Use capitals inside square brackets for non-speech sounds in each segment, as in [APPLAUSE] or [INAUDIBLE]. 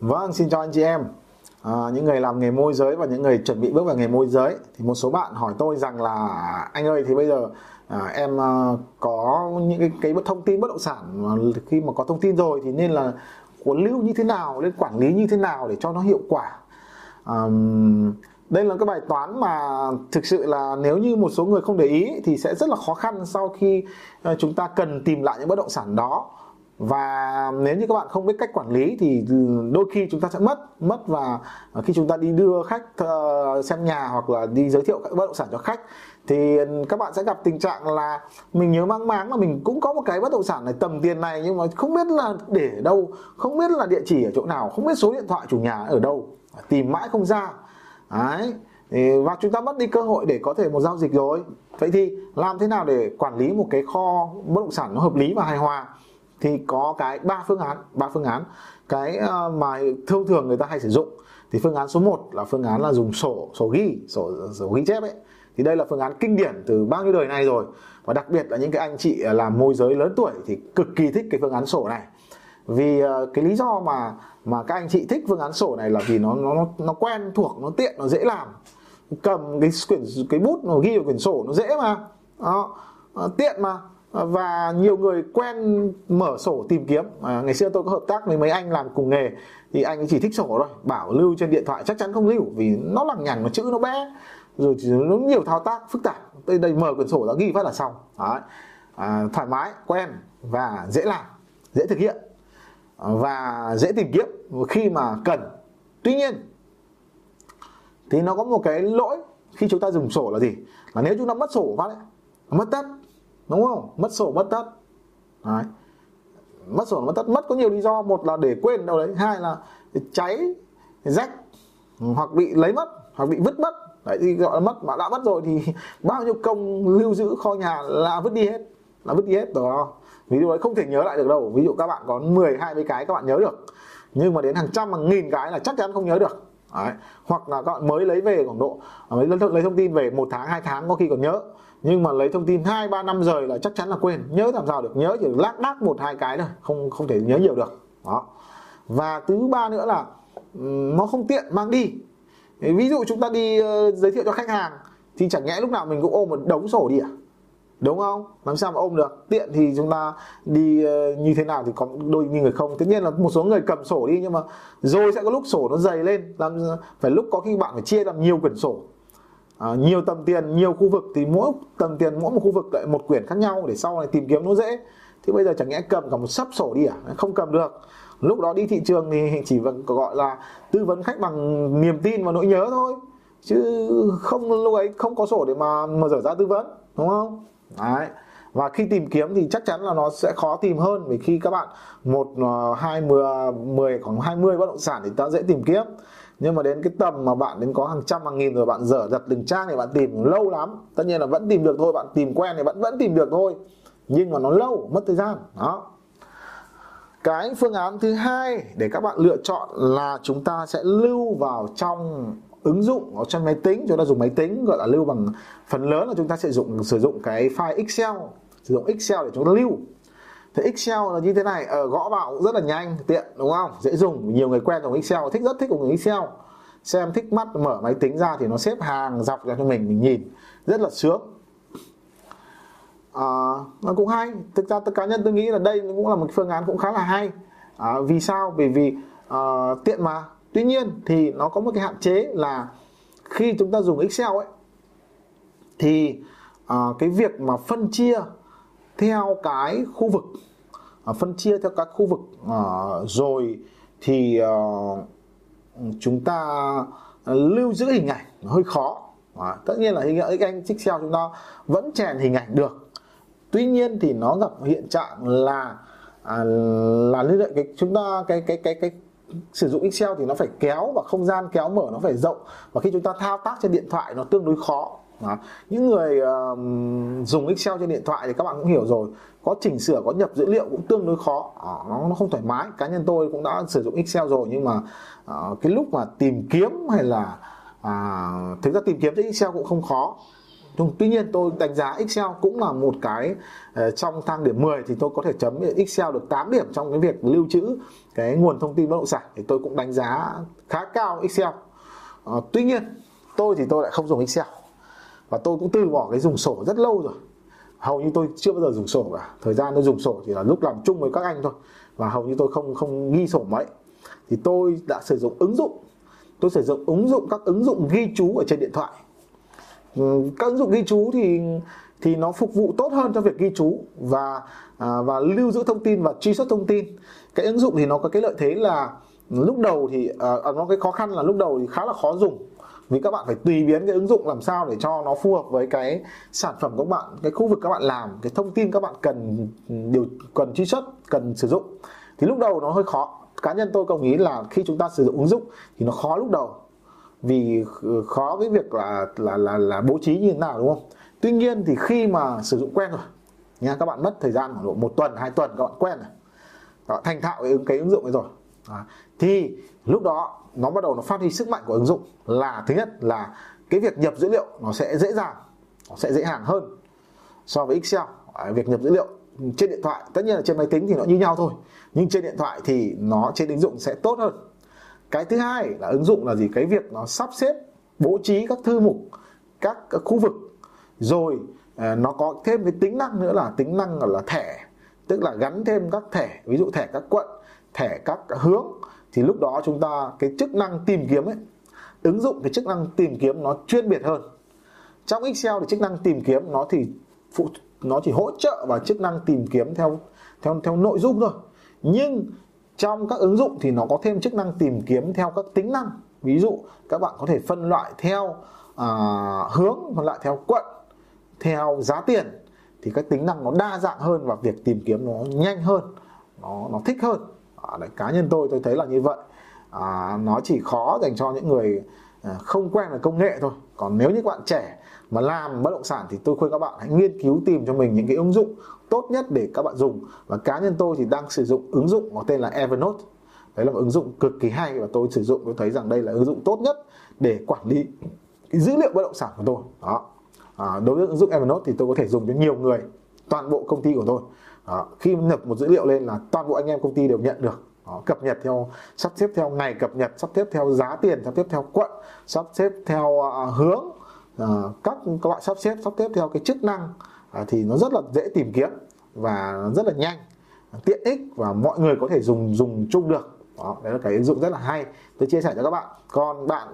Vâng, xin chào anh chị em. À, những người làm nghề môi giới và những người chuẩn bị bước vào nghề môi giới thì một số bạn hỏi tôi rằng là anh ơi thì bây giờ à, em à, có những cái, cái thông tin bất động sản mà khi mà có thông tin rồi thì nên là cuốn lưu như thế nào, nên quản lý như thế nào để cho nó hiệu quả. À, đây là cái bài toán mà thực sự là nếu như một số người không để ý thì sẽ rất là khó khăn sau khi à, chúng ta cần tìm lại những bất động sản đó và nếu như các bạn không biết cách quản lý thì đôi khi chúng ta sẽ mất mất và khi chúng ta đi đưa khách ờ, xem nhà hoặc là đi giới thiệu các bất động sản cho khách, thì các bạn sẽ gặp tình trạng là mình nhớ mang máng là mình cũng có một cái bất động sản này tầm tiền này nhưng mà không biết là để đâu, không biết là địa chỉ ở chỗ nào, không biết số điện thoại chủ nhà ở đâu, tìm mãi không ra. Đấy và chúng ta mất đi cơ hội để có thể một giao dịch rồi. Vậy thì làm thế nào để quản lý một cái kho bất động sản nó hợp lý và hài hòa? Thì có cái ba phương án ba phương án. Cái ờ, mà thông thường người ta hay sử dụng thì phương án số 1 là phương án là dùng sổ sổ ghi sổ sổ ghi chép ấy. Thì đây là phương án kinh điển từ bao nhiêu đời nay rồi. Và đặc biệt là những cái anh chị làm môi giới lớn tuổi thì cực kỳ thích cái phương án sổ này. Vì ờ, cái lý do mà mà các anh chị thích phương án sổ này là vì nó nó nó quen thuộc nó tiện nó dễ làm. Cầm cái quyển cái bút nó ghi vào quyển sổ nó dễ mà. Đó, ờ, tiện mà và nhiều người quen mở sổ tìm kiếm. À, ngày xưa tôi có hợp tác với mấy anh làm cùng nghề thì anh chỉ thích sổ thôi bảo lưu trên điện thoại chắc chắn không lưu vì nó lằng nhằng mà chữ nó bé. Rồi nó nhiều thao tác phức tạp đây đây mở quyển sổ đã ghi phát là xong. Đấy. À, thoải mái quen và dễ làm dễ thực hiện à, và dễ tìm kiếm khi mà cần. Tuy nhiên thì nó có một cái lỗi khi chúng ta dùng sổ là gì? Là nếu chúng ta mất sổ phát ấy, mất tất đúng không? Mất sổ, mất tất đấy. mất sổ, mất tất mất có nhiều lý do. Một là để quên đâu đấy. Hai là cháy, rách, hoặc bị lấy mất, hoặc bị vứt mất. Đấy, thì gọi là mất. Mà đã mất rồi thì [LAUGHS] bao nhiêu công lưu giữ kho nhà là vứt đi hết. Là vứt đi hết đó ví dụ đấy, không thể nhớ lại được đâu. Ví dụ các bạn có 10 20 cái, các bạn nhớ được. Nhưng mà đến hàng trăm, hàng nghìn cái là chắc chắn không nhớ được. Đấy. hoặc là các bạn mới lấy về khoảng độ à, mới lấy thông tin về một tháng, hai tháng có khi còn nhớ nhưng mà lấy thông tin hai ba năm rời là chắc chắn là quên. Nhớ làm sao được? Nhớ chỉ lác đác một hai cái thôi. Không không thể nhớ nhiều được. Đó. Và thứ ba nữa là nó không tiện mang đi. Ví dụ chúng ta đi uh, giới thiệu cho khách hàng thì chẳng nhẽ lúc nào mình cũng ôm một đống sổ đi à đúng không? Làm sao mà ôm được? Tiện thì chúng ta đi uh, như thế nào thì có đôi như người không. Tất nhiên là một số người cầm sổ đi nhưng mà rồi sẽ có lúc sổ nó dày lên. Làm phải lúc có khi bạn phải chia làm nhiều quyển sổ à, nhiều tầm tiền nhiều khu vực thì mỗi tầm tiền mỗi một khu vực lại một quyển khác nhau để sau này tìm kiếm nó dễ. Thì bây giờ chẳng nhẽ cầm cả một sấp sổ đi à không cầm được. Lúc đó đi thị trường thì chỉ gọi là tư vấn khách bằng niềm tin và nỗi nhớ thôi. Chứ không lúc ấy không có sổ để mà mà dở ra tư vấn đúng không? Đấy và khi tìm kiếm thì chắc chắn là nó sẽ khó tìm hơn vì khi các bạn một ờ, hai mười mười, khoảng 20 bất động sản thì ta dễ tìm kiếm. Nhưng mà đến cái tầm mà bạn đến có hàng trăm, hàng nghìn rồi bạn dở giật từng trang thì bạn tìm, lâu lắm. Tất nhiên là vẫn tìm được thôi, bạn tìm quen thì vẫn vẫn tìm được thôi. Nhưng mà nó lâu, mất thời gian. Đó. Cái phương án thứ hai để các bạn lựa chọn là chúng ta sẽ lưu vào trong ứng dụng ở trên máy tính. Chúng ta dùng máy tính, gọi là lưu bằng phần lớn là chúng ta sẽ dùng sử dụng cái file Excel sử dụng Excel để chúng ta lưu. Thì Excel là như thế này ở gõ vào cũng rất là nhanh tiện đúng không? Dễ dùng nhiều người quen dùng Excel thích rất thích dùng Excel. Xem thích mắt mở máy tính ra thì nó xếp hàng dọc ra cho mình mình nhìn. Rất là sướng. À, nó cũng hay. Thực ra cá nhân tôi nghĩ là đây cũng là một phương án cũng khá là hay. À, vì sao? Bởi vì à, tiện mà. Tuy nhiên thì nó có một cái hạn chế là khi chúng ta dùng Excel ấy thì à, cái việc mà phân chia theo cái khu vực à, phân chia theo các khu vực à, rồi thì ờ, chúng ta lưu giữ hình ảnh hơi khó. À, tất nhiên là hình ảnh anh Excel chúng ta vẫn chèn hình ảnh được. Tuy nhiên thì nó gặp hiện trạng là à, là như vậy cái chúng ta cái cái cái cái sử dụng Excel thì nó phải kéo và không gian kéo mở nó phải rộng. Và khi chúng ta thao tác trên điện thoại nó tương đối khó đó. những người uh, dùng Excel trên điện thoại thì các bạn cũng hiểu rồi. Có chỉnh sửa có nhập dữ liệu cũng tương đối khó. À, nó nó không thoải mái. Cá nhân tôi cũng đã sử dụng Excel rồi nhưng mà uh, cái lúc mà tìm kiếm hay là uh, thực ra tìm kiếm trên Excel cũng không khó. Tuy nhiên tôi đánh giá Excel cũng là một cái ờ, trong thang điểm 10 thì tôi có thể chấm Excel được 8 điểm trong cái việc lưu trữ cái nguồn thông tin bất động sản. Thì tôi cũng đánh giá khá cao Excel. Tuy nhiên tôi thì tôi lại không dùng Excel và tôi cũng từ bỏ cái dùng sổ rất lâu rồi. Hầu như tôi chưa bao giờ dùng sổ cả. Thời gian tôi dùng sổ chỉ là lúc làm chung với các anh thôi. Và hầu như tôi không không ghi sổ mấy. Thì tôi đã sử dụng ứng dụng. Tôi sử dụng ứng dụng các ứng dụng ghi chú ở trên điện thoại. Ừ, các ứng dụng ghi chú thì thì nó phục vụ tốt hơn cho việc ghi chú và à, và lưu giữ thông tin và truy xuất thông tin. Cái ứng dụng thì nó có cái lợi thế là lúc đầu thì à, à nó cái khó khăn là lúc đầu thì khá là khó dùng vì các bạn phải tùy biến cái ứng dụng làm sao để cho nó phù hợp với cái sản phẩm của các bạn cái khu vực các bạn làm cái thông tin các bạn cần ừ, điều cần truy xuất cần sử dụng. Thì lúc đầu nó hơi khó. Cá nhân tôi đồng ý là khi chúng ta sử dụng ứng dụng thì nó khó lúc đầu. Vì ừ, khó cái việc là là là là bố trí như thế nào đúng không? Tuy nhiên thì khi mà sử dụng quen rồi nha các bạn mất thời gian khoảng độ một tuần hai tuần các bạn quen rồi. Đó, thành thạo cái, cái ứng dụng ấy rồi à, thì lúc đó nó bắt đầu nó phát huy sức mạnh của ứng dụng là thứ nhất là cái việc nhập dữ liệu nó sẽ dễ dàng nó sẽ dễ dàng hơn so với Excel. Việc nhập dữ liệu trên điện thoại tất nhiên là trên máy tính thì nó như nhau thôi nhưng trên điện thoại thì nó trên ứng dụng sẽ tốt hơn. Cái thứ hai là ứng dụng là gì? Cái việc nó sắp xếp bố trí các thư mục các khu vực. Rồi ờ, nó có thêm cái tính năng nữa là tính năng là thẻ tức là gắn thêm các thẻ ví dụ thẻ các quận thẻ các hướng thì lúc đó chúng ta cái chức năng tìm kiếm ấy ứng dụng cái chức năng tìm kiếm nó chuyên biệt hơn. Trong Excel thì chức năng tìm kiếm nó thì phụ nó chỉ hỗ trợ vào chức năng tìm kiếm theo theo theo nội dung thôi. Nhưng trong các ứng dụng thì nó có thêm chức năng tìm kiếm theo các tính năng. Ví dụ các bạn có thể phân loại theo à, hướng phân loại theo quận theo giá tiền thì các tính năng nó đa dạng hơn và việc tìm kiếm nó nhanh hơn nó nó thích hơn. Ờ, đấy, cá nhân tôi tôi thấy là như vậy. À, nó chỉ khó dành cho những người ờ, không quen với công nghệ thôi. Còn nếu như các bạn trẻ mà làm bất động sản thì tôi khuyên các bạn hãy nghiên cứu tìm cho mình những cái ứng dụng tốt nhất để các bạn dùng. Và cá nhân tôi thì đang sử dụng ứng dụng có tên là Evernote. Đấy là một ứng dụng cực kỳ hay và tôi sử dụng tôi thấy rằng đây là ứng dụng tốt nhất để quản lý cái dữ liệu bất động sản của tôi. Đó. À, đối với ứng dụng Evernote thì tôi có thể dùng cho nhiều người toàn bộ công ty của tôi đó. khi nhập một dữ liệu lên là toàn bộ anh em công ty đều nhận được đó, cập nhật theo sắp xếp theo ngày cập nhật sắp xếp theo giá tiền sắp xếp theo quận sắp xếp theo uh, hướng uh, các các loại sắp xếp sắp xếp theo cái chức năng uh, thì nó rất là dễ tìm kiếm và rất là nhanh tiện ích và mọi người có thể dùng dùng chung được đó, đấy là cái ứng dụng rất là hay. Tôi chia sẻ cho các bạn. Còn bạn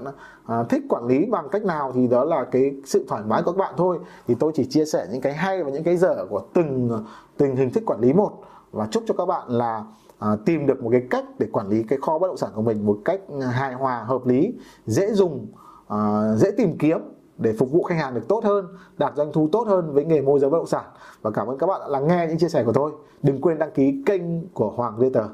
à, thích quản lý bằng cách nào thì đó là cái sự thoải mái của các bạn thôi. Thì tôi chỉ chia sẻ những cái hay và những cái dở của từng từng hình thức quản lý một và chúc cho các bạn là à, tìm được một cái cách để quản lý cái kho bất động sản của mình một cách hài hòa hợp lý dễ dùng à, dễ tìm kiếm để phục vụ khách hàng được tốt hơn đạt doanh thu tốt hơn với nghề môi giới bất động sản. Và cảm ơn các bạn đã lắng nghe những chia sẻ của tôi. Đừng quên đăng ký kênh của Hoàng Lê Tờ.